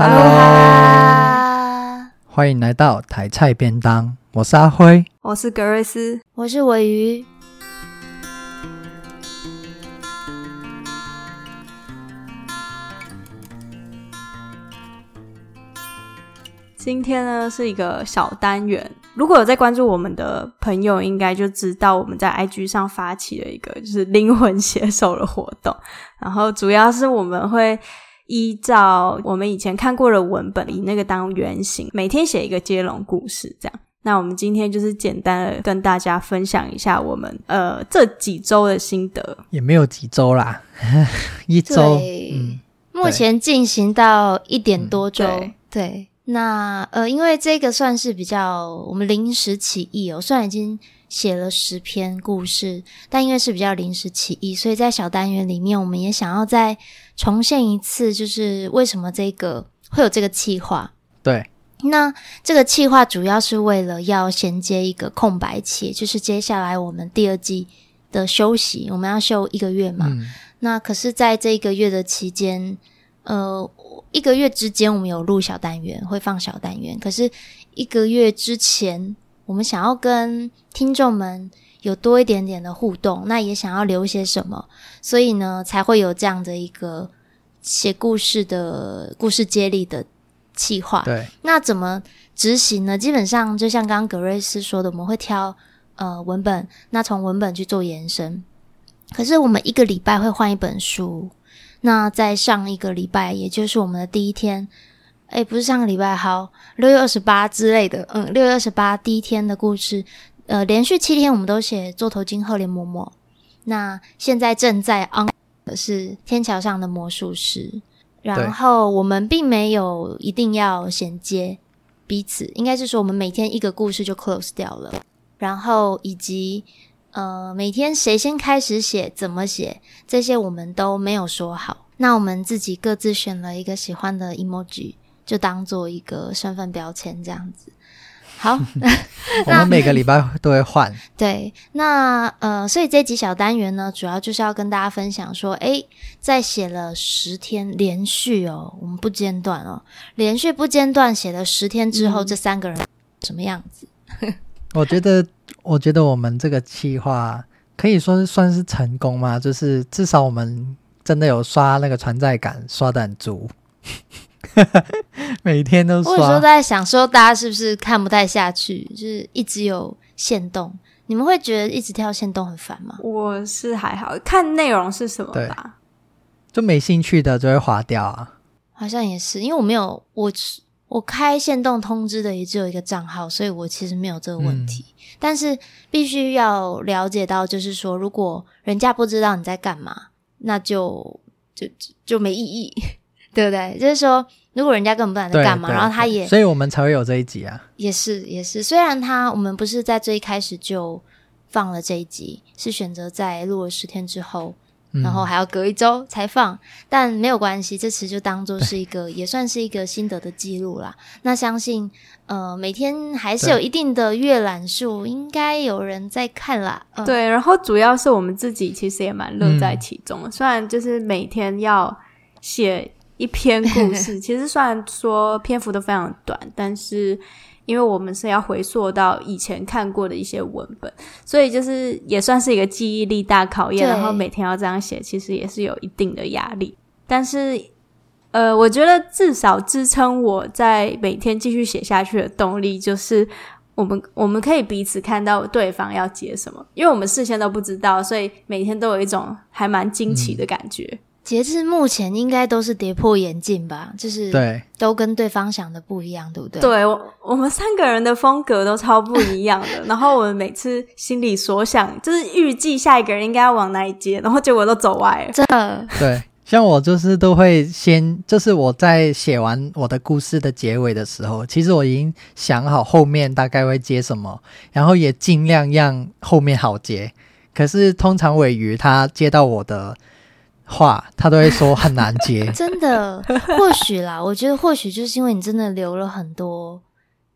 Hello，欢迎来到台菜便当。我是阿辉，我是格瑞斯，我是尾鱼。今天呢是一个小单元，如果有在关注我们的朋友，应该就知道我们在 IG 上发起了一个就是灵魂写手的活动，然后主要是我们会。依照我们以前看过的文本，以那个当原型，每天写一个接龙故事，这样。那我们今天就是简单的跟大家分享一下我们呃这几周的心得，也没有几周啦，一周。嗯，目前进行到一点多周。嗯、对，对，那呃，因为这个算是比较我们临时起意哦，虽然已经写了十篇故事，但因为是比较临时起意，所以在小单元里面，我们也想要再。重现一次，就是为什么这个会有这个计划？对，那这个计划主要是为了要衔接一个空白期，就是接下来我们第二季的休息，我们要休一个月嘛。嗯、那可是，在这一个月的期间，呃，一个月之间我们有录小单元，会放小单元。可是一个月之前，我们想要跟听众们。有多一点点的互动，那也想要留些什么，所以呢，才会有这样的一个写故事的故事接力的计划。对，那怎么执行呢？基本上就像刚刚格瑞斯说的，我们会挑呃文本，那从文本去做延伸。可是我们一个礼拜会换一本书，那在上一个礼拜，也就是我们的第一天，诶，不是上个礼拜，好，六月二十八之类的，嗯，六月二十八第一天的故事。呃，连续七天我们都写座头鲸、赫连嬷嬷。那现在正在 on 的是天桥上的魔术师。然后我们并没有一定要衔接彼此，应该是说我们每天一个故事就 close 掉了。然后以及呃，每天谁先开始写，怎么写，这些我们都没有说好。那我们自己各自选了一个喜欢的 emoji，就当做一个身份标签这样子。好，我们每个礼拜都会换。对，那呃，所以这集小单元呢，主要就是要跟大家分享说，诶，在写了十天连续哦，我们不间断哦，连续不间断写了十天之后，嗯、这三个人什么样子？我觉得，我觉得我们这个计划可以说是算是成功嘛，就是至少我们真的有刷那个存在感，刷的很足。每天都刷。我有时候在想说，大家是不是看不太下去？就是一直有限动，你们会觉得一直跳限动很烦吗？我是还好，看内容是什么吧。就没兴趣的就会划掉啊。好像也是，因为我没有我我开限动通知的也只有一个账号，所以我其实没有这个问题。嗯、但是必须要了解到，就是说，如果人家不知道你在干嘛，那就就就没意义。对不对？就是说，如果人家根本不知道在干嘛，然后他也，所以我们才会有这一集啊。也是也是，虽然他我们不是在最一开始就放了这一集，是选择在录了十天之后，嗯、然后还要隔一周才放，但没有关系，这次就当做是一个，也算是一个心得的记录啦。那相信呃，每天还是有一定的阅览数，应该有人在看啦。嗯、对，然后主要是我们自己其实也蛮乐在其中，嗯、虽然就是每天要写。一篇故事，其实虽然说篇幅都非常短，但是因为我们是要回溯到以前看过的一些文本，所以就是也算是一个记忆力大考验。然后每天要这样写，其实也是有一定的压力。但是，呃，我觉得至少支撑我在每天继续写下去的动力，就是我们我们可以彼此看到对方要接什么，因为我们事先都不知道，所以每天都有一种还蛮惊奇的感觉。嗯截至目前，应该都是跌破眼镜吧？就是对，都跟对方想的不一样，对不对？对，我我们三个人的风格都超不一样的。然后我们每次心里所想，就是预计下一个人应该要往哪里接，然后结果都走歪了。真的，对，像我就是都会先，就是我在写完我的故事的结尾的时候，其实我已经想好后面大概会接什么，然后也尽量让后面好接。可是通常尾鱼他接到我的。话他都会说很难接，真的，或许啦，我觉得或许就是因为你真的留了很多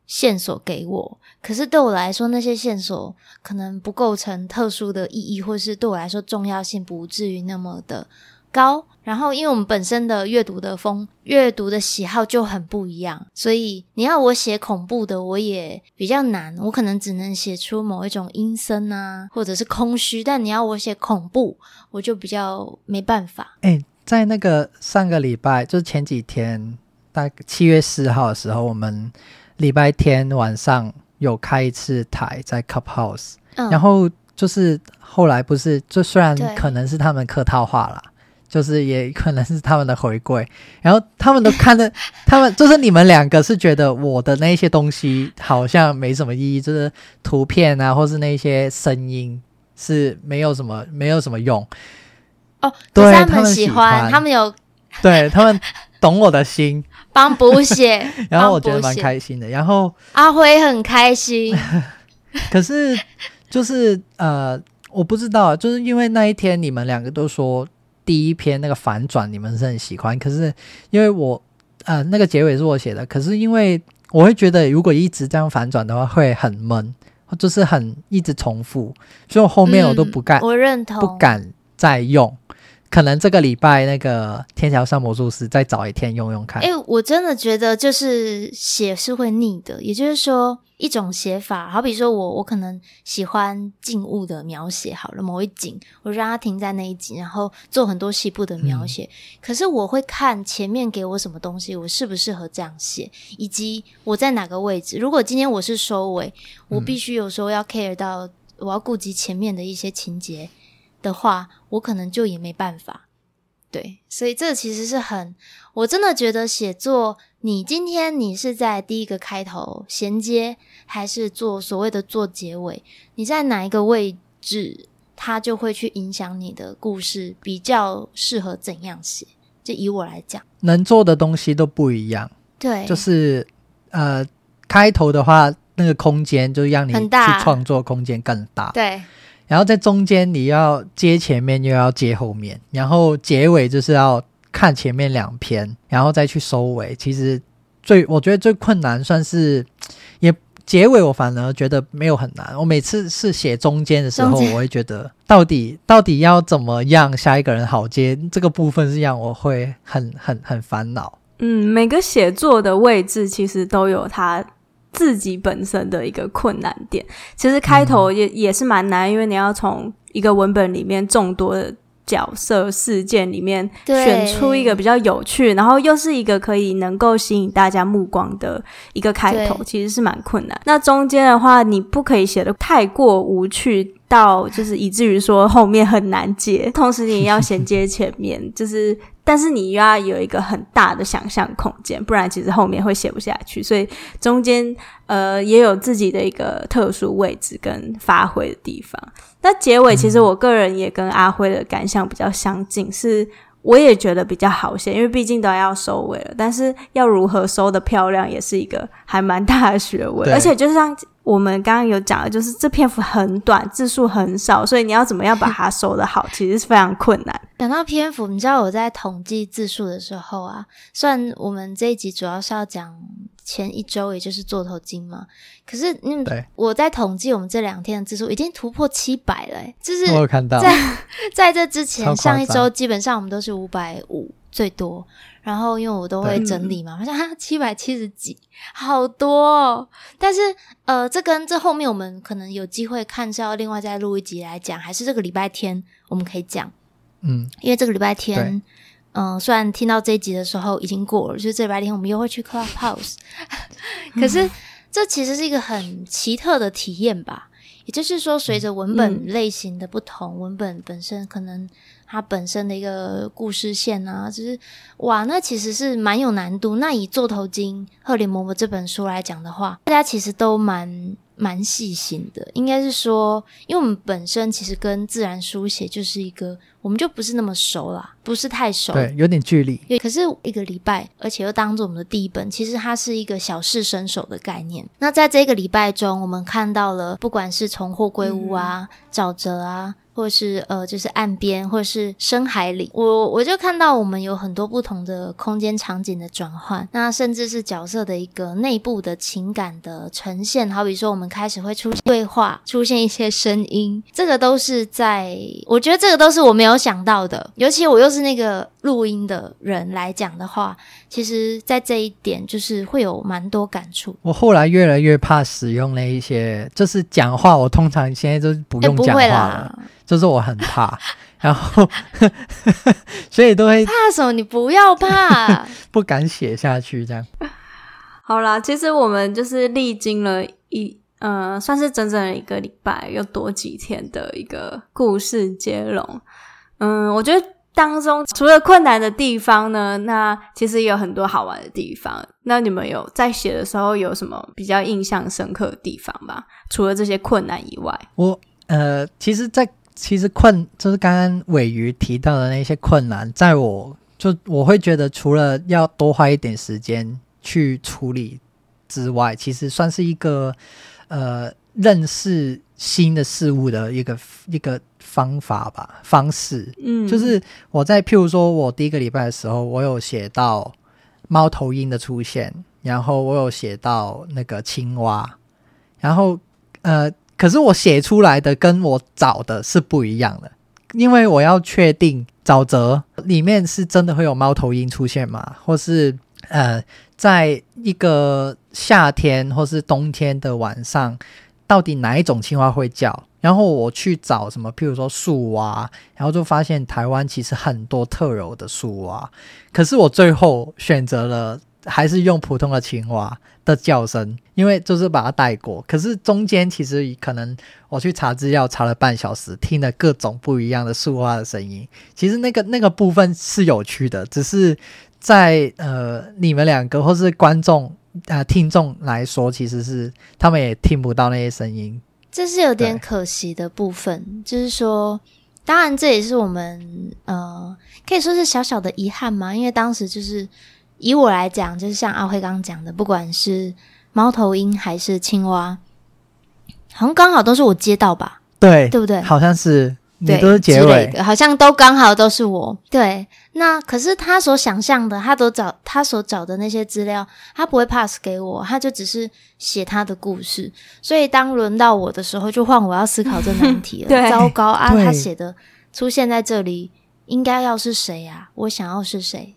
线索给我，可是对我来说那些线索可能不构成特殊的意义，或是对我来说重要性不至于那么的高。然后，因为我们本身的阅读的风、阅读的喜好就很不一样，所以你要我写恐怖的，我也比较难。我可能只能写出某一种阴森啊，或者是空虚。但你要我写恐怖，我就比较没办法。哎，在那个上个礼拜，就是前几天，大概七月四号的时候，我们礼拜天晚上有开一次台在 Clubhouse，嗯，然后就是后来不是，就虽然可能是他们客套话啦。就是也可能是他们的回归，然后他们都看的，他们就是你们两个是觉得我的那些东西好像没什么意义，就是图片啊，或是那些声音是没有什么没有什么用。哦，对，他们喜欢，他们有，对他们懂我的心，帮补写，然后我觉得蛮开心的。然后阿辉很开心，可是就是呃，我不知道，就是因为那一天你们两个都说。第一篇那个反转你们是很喜欢，可是因为我呃那个结尾是我写的，可是因为我会觉得如果一直这样反转的话会很闷，就是很一直重复，所以我后面我都不敢，嗯、我认同，不敢再用。可能这个礼拜那个天桥上魔术师再找一天用用看。哎、欸，我真的觉得就是写是会腻的，也就是说一种写法，好比说我我可能喜欢静物的描写，好了某一景，我让它停在那一景，然后做很多细部的描写。嗯、可是我会看前面给我什么东西，我适不适合这样写，以及我在哪个位置。如果今天我是收尾，我必须有时候要 care 到，我要顾及前面的一些情节。的话，我可能就也没办法，对，所以这其实是很，我真的觉得写作，你今天你是在第一个开头衔接，还是做所谓的做结尾，你在哪一个位置，它就会去影响你的故事比较适合怎样写。就以我来讲，能做的东西都不一样，对，就是呃，开头的话，那个空间就让你去创作空间更大，对。然后在中间你要接前面又要接后面，然后结尾就是要看前面两篇，然后再去收尾。其实最我觉得最困难算是也结尾，我反而觉得没有很难。我每次是写中间的时候，我会觉得到底到底要怎么样下一个人好接，这个部分是让我会很很很烦恼。嗯，每个写作的位置其实都有它。自己本身的一个困难点，其实开头也也是蛮难，因为你要从一个文本里面众多的角色事件里面选出一个比较有趣，然后又是一个可以能够吸引大家目光的一个开头，其实是蛮困难。那中间的话，你不可以写的太过无趣。到就是以至于说后面很难接，同时你也要衔接前面，就是但是你又要有一个很大的想象空间，不然其实后面会写不下去。所以中间呃也有自己的一个特殊位置跟发挥的地方。那结尾其实我个人也跟阿辉的感想比较相近，是我也觉得比较好写，因为毕竟都要收尾了，但是要如何收的漂亮也是一个还蛮大的学问，而且就像。我们刚刚有讲的，就是这篇幅很短，字数很少，所以你要怎么样把它收得好，其实是非常困难。讲到篇幅，你知道我在统计字数的时候啊，虽然我们这一集主要是要讲前一周，也就是座头鲸嘛，可是嗯，我在统计我们这两天的字数已经突破七百了，就是我有看到，在 在这之前上一周基本上我们都是五百五最多。然后因为我都会整理嘛，好像哈七百七十几，好多哦。但是呃，这跟这后面我们可能有机会看是要另外再录一集来讲，还是这个礼拜天我们可以讲？嗯，因为这个礼拜天，嗯、呃，虽然听到这一集的时候已经过了，就是这礼拜天我们又会去 Clubhouse，可是这其实是一个很奇特的体验吧。也就是说，随着文本类型的不同，嗯、文本本身可能。它本身的一个故事线啊，就是哇，那其实是蛮有难度。那以《座头鲸赫里嬷嬷》这本书来讲的话，大家其实都蛮蛮细心的。应该是说，因为我们本身其实跟自然书写就是一个。我们就不是那么熟啦，不是太熟，对，有点距离。可是一个礼拜，而且又当做我们的第一本，其实它是一个小试身手的概念。那在这个礼拜中，我们看到了，不管是重获归屋啊、嗯、沼泽啊、或是呃，就是岸边，或是深海里，我我就看到我们有很多不同的空间场景的转换，那甚至是角色的一个内部的情感的呈现，好比说我们开始会出现对话，出现一些声音，这个都是在，我觉得这个都是我没有想到的，尤其我又是那个录音的人来讲的话，其实在这一点就是会有蛮多感触。我后来越来越怕使用那一些，就是讲话，我通常现在都不用讲话了。就是我很怕，然后 所以都会怕什么？你不要怕，不敢写下去这样。好啦，其实我们就是历经了一呃，算是整整一个礼拜又多几天的一个故事接龙。嗯，我觉得当中除了困难的地方呢，那其实也有很多好玩的地方。那你们有在写的时候有什么比较印象深刻的地方吗？除了这些困难以外，我呃，其实，在其实困就是刚刚尾鱼提到的那些困难，在我就我会觉得，除了要多花一点时间去处理之外，其实算是一个呃认识新的事物的一个一个方法吧，方式。嗯，就是我在譬如说我第一个礼拜的时候，我有写到猫头鹰的出现，然后我有写到那个青蛙，然后呃。可是我写出来的跟我找的是不一样的，因为我要确定沼泽里面是真的会有猫头鹰出现吗？或是呃，在一个夏天或是冬天的晚上，到底哪一种青蛙会叫？然后我去找什么，譬如说树蛙，然后就发现台湾其实很多特有的树蛙，可是我最后选择了。还是用普通的青蛙的叫声，因为就是把它带过。可是中间其实可能我去查资料，查了半小时，听了各种不一样的树蛙的声音。其实那个那个部分是有趣的，只是在呃你们两个或是观众啊、听众来说，其实是他们也听不到那些声音。这是有点可惜的部分，就是说，当然这也是我们呃可以说是小小的遗憾嘛，因为当时就是。以我来讲，就是像阿辉刚刚讲的，不管是猫头鹰还是青蛙，好像刚好都是我接到吧？对，对不对？好像是，你都是结尾，好像都刚好都是我。对，那可是他所想象的，他都找他所找的那些资料，他不会 pass 给我，他就只是写他的故事。所以当轮到我的时候，就换我要思考这难题了。对，糟糕啊！他写的出现在这里，应该要是谁啊？我想要是谁？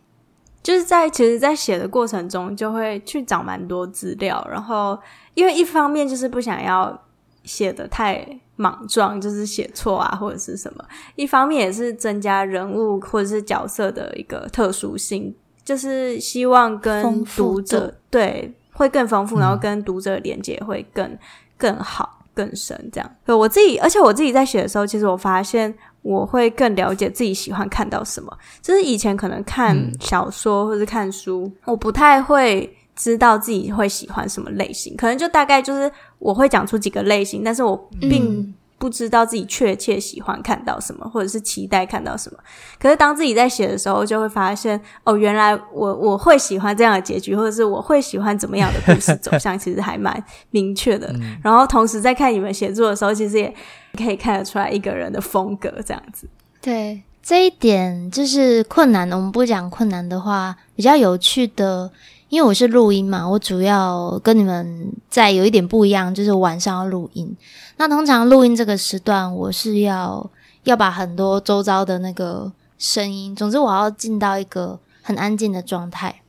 就是在其实，在写的过程中，就会去找蛮多资料，然后因为一方面就是不想要写的太莽撞，就是写错啊或者是什么；一方面也是增加人物或者是角色的一个特殊性，就是希望跟读者对会更丰富，然后跟读者连接会更更好、更深。这样，对我自己，而且我自己在写的时候，其实我发现。我会更了解自己喜欢看到什么，就是以前可能看小说或者看书，嗯，我不太会知道自己会喜欢什么类型，可能就大概就是我会讲出几个类型，但是我并不知道自己确切喜欢看到什么，或者是期待看到什么。可是当自己在写的时候，就会发现哦，原来我我会喜欢这样的结局，或者是我会喜欢怎么样的故事走向，其实还蛮明确的。然后同时在看你们写作的时候，其实也。可以看得出来一个人的风格，这样子。对，这一点就是困难的。我们不讲困难的话，比较有趣的，因为我是录音嘛，我主要跟你们在有一点不一样，就是晚上要录音。那通常录音这个时段，我是要要把很多周遭的那个声音，总之我要进到一个很安静的状态。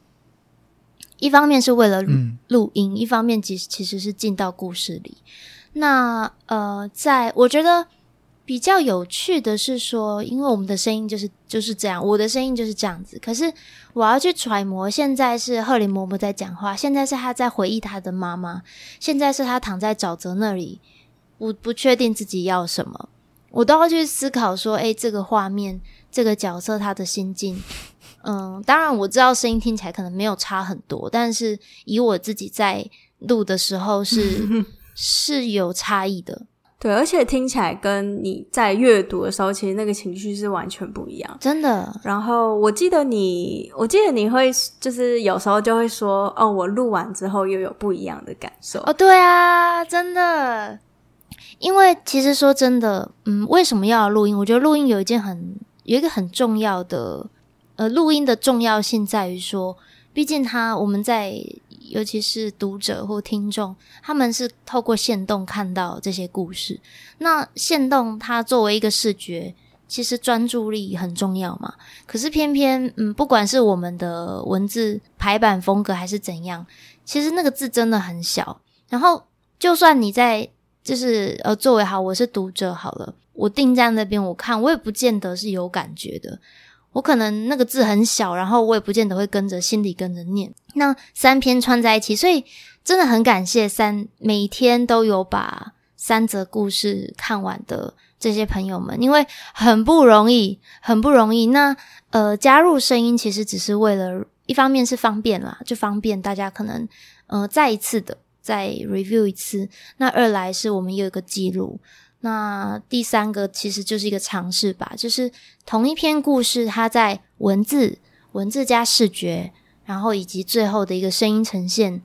一方面是为了录音，嗯，一方面其实其实是进到故事里。那呃，在我觉得比较有趣的是说，因为我们的声音就是就是这样，我的声音就是这样子。可是我要去揣摩，现在是赫林嬷嬷在讲话，现在是他在回忆他的妈妈，现在是他躺在沼泽那里，我不确定自己要什么，我都要去思考说，诶，这个画面，这个角色他的心境，嗯，当然我知道声音听起来可能没有差很多，但是以我自己在录的时候是。是有差异的，对，而且听起来跟你在阅读的时候，其实那个情绪是完全不一样，真的。然后我记得你，我记得你会就是有时候就会说，哦，我录完之后又有不一样的感受。哦，对啊，真的。因为其实说真的，嗯，为什么要录音？我觉得录音有一件很有一个很重要的，呃，录音的重要性在于说，毕竟他我们在，尤其是读者或听众，他们是透过线动看到这些故事。那线动它作为一个视觉，其实专注力很重要嘛。可是偏偏，嗯，不管是我们的文字排版风格还是怎样，其实那个字真的很小。然后，就算你在。就是呃，作为好，我是读者好了，我定在那边，我看我也不见得是有感觉的，我可能那个字很小，然后我也不见得会跟着心里跟着念。那三篇串在一起，所以真的很感谢三每天都有把三则故事看完的这些朋友们，因为很不容易，很不容易。那呃，加入声音其实只是为了一方面是方便啦，就方便大家可能呃再一次的。再 review 一次，那二来是我们有一个记录，那第三个其实就是一个尝试吧，就是同一篇故事，它在文字、文字加视觉，然后以及最后的一个声音呈现，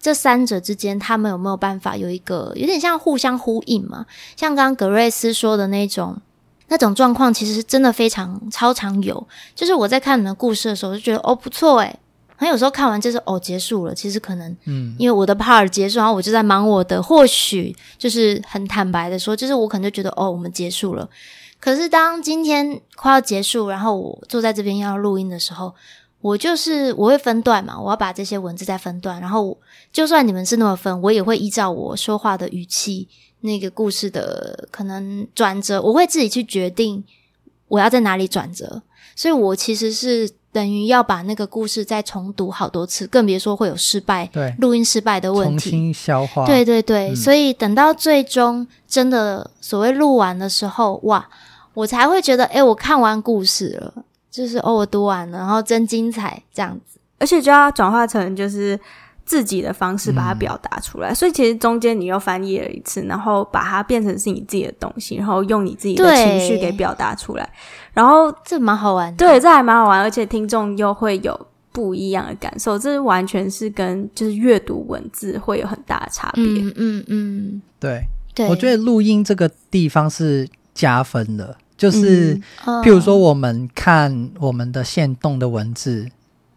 这三者之间，他们有没有办法有一个有点像互相呼应嘛？像刚刚格瑞斯说的那种那种状况，其实是真的非常超常有。就是我在看你们故事的时候，我就觉得哦不错诶。很有时候看完就是哦结束了，其实可能嗯，因为我的 part 结束，然后我就在忙我的。或许就是很坦白的说，就是我可能就觉得哦我们结束了。可是当今天快要结束，然后我坐在这边要录音的时候，我就是我会分段嘛，我要把这些文字再分段，然后就算你们是那么分，我也会依照我说话的语气，那个故事的可能转折，我会自己去决定我要在哪里转折。所以我其实是。等于要把那个故事再重读好多次，更别说会有失败、对录音失败的问题。重新消化。对对对，嗯、所以等到最终真的所谓录完的时候，哇，我才会觉得，诶，我看完故事了，就是哦，我读完了，然后真精彩这样子，而且就要转化成就是。自己的方式把它表达出来，嗯、所以其实中间你又翻译了一次，然后把它变成是你自己的东西，然后用你自己的情绪给表达出来，然后这蛮好玩的。对，这还蛮好玩，而且听众又会有不一样的感受，这完全是跟就是阅读文字会有很大的差别。嗯嗯嗯，对对，我觉得录音这个地方是加分的，就是、嗯、譬如说我们看我们的限动的文字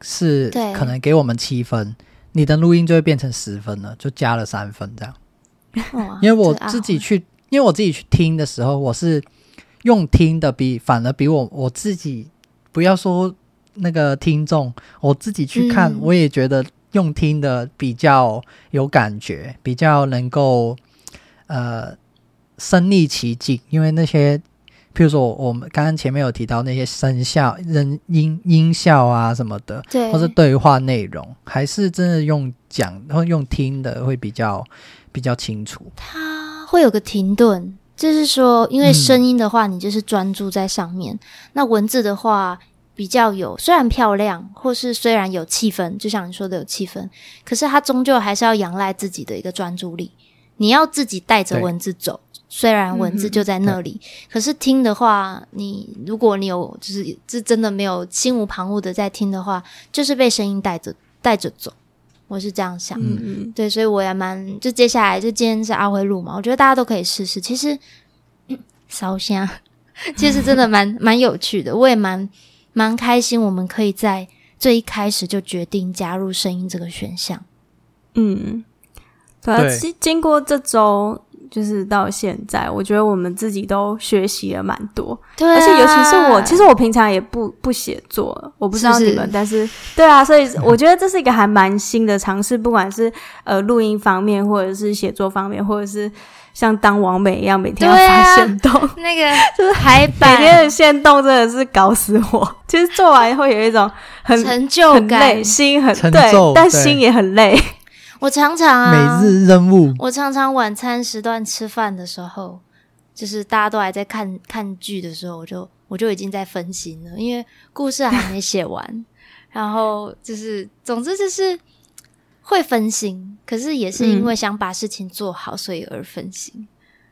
是可能给我们七分。你的录音就会变成十分了，就加了三分这样。因为我自己去，因为我自己去听的时候，我是用听的比，反而比我我自己不要说那个听众，我自己去看，嗯、我也觉得用听的比较有感觉，比较能够呃身历其境，因为那些。譬如说，我们刚刚前面有提到那些声效、人音音效啊什么的，对，或是对话内容，还是真的用讲，然后用听的会比较比较清楚。它会有个停顿，就是说，因为声音的话，你就是专注在上面；嗯、那文字的话，比较有虽然漂亮，或是虽然有气氛，就像你说的有气氛，可是它终究还是要仰赖自己的一个专注力，你要自己带着文字走。虽然文字就在那里，嗯、可是听的话，你如果你有就是这真的没有心无旁骛的在听的话，就是被声音带着带着走。我是这样想，嗯嗯，对，所以我也蛮就接下来就今天是阿辉录嘛，我觉得大家都可以试试。其实烧香，其实真的蛮蛮有趣的，我也蛮蛮开心，我们可以在最一开始就决定加入声音这个选项。嗯，对啊，经经过这周。就是到现在，我觉得我们自己都学习了蛮多，对啊，而且尤其是我，其实我平常也不不写作，我不知道你们，是是但是对啊，所以我觉得这是一个还蛮新的尝试，不管是呃录音方面，或者是写作方面，或者是像当网美一样每天要发现动，啊、那个 就是海版，每天的现动真的是搞死我。其实做完会有一种很成就感，很累，心很成对，但心也很累。我常常啊，每日任务。我常常晚餐时段吃饭的时候，就是大家都还在看看剧的时候，我就我就已经在分心了，因为故事还没写完。然后就是，总之就是会分心，可是也是因为想把事情做好，所以而分心。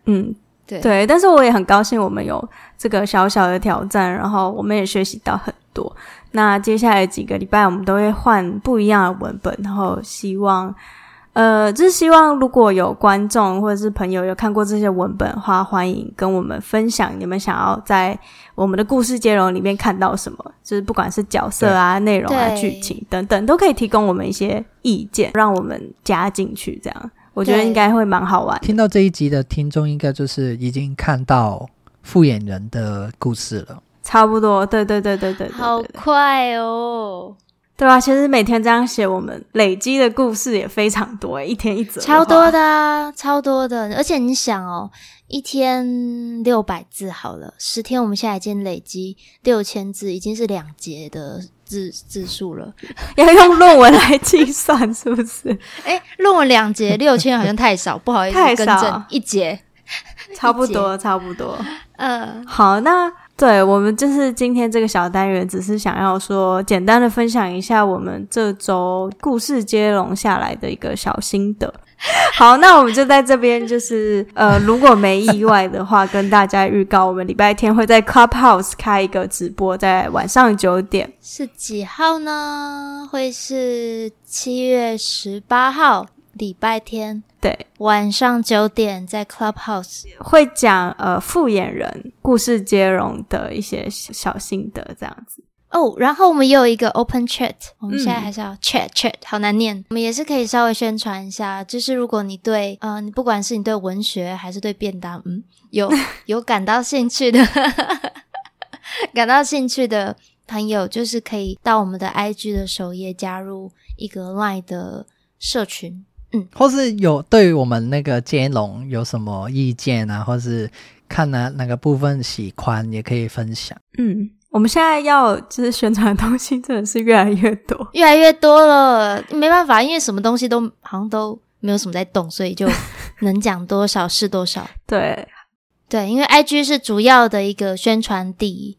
嗯，对对。但是我也很高兴，我们有这个小小的挑战，然后我们也学习到很多。那接下来几个礼拜，我们都会换不一样的文本，然后希望。呃，就是希望如果有观众或者是朋友有看过这些文本的话，欢迎跟我们分享你们想要在我们的故事接龙里面看到什么，就是不管是角色啊、内容啊、剧情等等，都可以提供我们一些意见，让我们加进去。这样我觉得应该会蛮好玩。听到这一集的听众，应该就是已经看到复眼人的故事了，差不多。对对对对对，对，对，对，好快哦。对啊，其实每天这样写，我们累积的故事也非常多，一天一则，超多的啊，超多的。而且你想哦，一天六百字好了，十天我们现在已经累积六千字，已经是两节的字字数了。要用论文来计算是不是？诶，论文两节六千好像太少，不好意思，更正一节，差不多，差不多。嗯，好，那。对，我们就是今天这个小单元，只是想要说简单的分享一下我们这周故事接龙下来的一个小心得。好，那我们就在这边，就是呃，如果没意外的话，跟大家预告，我们礼拜天会在 Clubhouse 开一个直播，在晚上九点。是几号呢？会是七月十八号。礼拜天，对，晚上九点在 Clubhouse 会讲呃复眼人故事接龙的一些小心得这样子哦。Oh, 然后我们也有一个 Open Chat，我们现在还是要 Chat Chat，好难念。我们也是可以稍微宣传一下，就是如果你对呃，你不管是你对文学还是对便当，嗯，有 有感到兴趣的，感到兴趣的朋友，就是可以到我们的 IG 的首页加入一个 Line 的社群。嗯，或是有对我们那个接龙有什么意见啊，或是看哪哪个部分喜欢，也可以分享。嗯，我们现在要就是宣传的东西真的是越来越多，越来越多了，没办法，因为什么东西都好像都没有什么在动，所以就能讲多少是多少。对对，因为 IG 是主要的一个宣传地，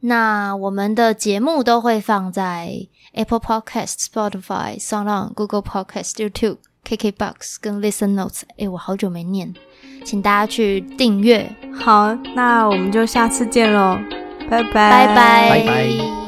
那我们的节目都会放在 Apple Podcast、Spotify、SoundOn、Google Podcast、YouTube。KKBOX 跟 Listen Notes，哎，我好久没念，请大家去订阅。好，那我们就下次见喽，拜拜，拜拜，拜拜。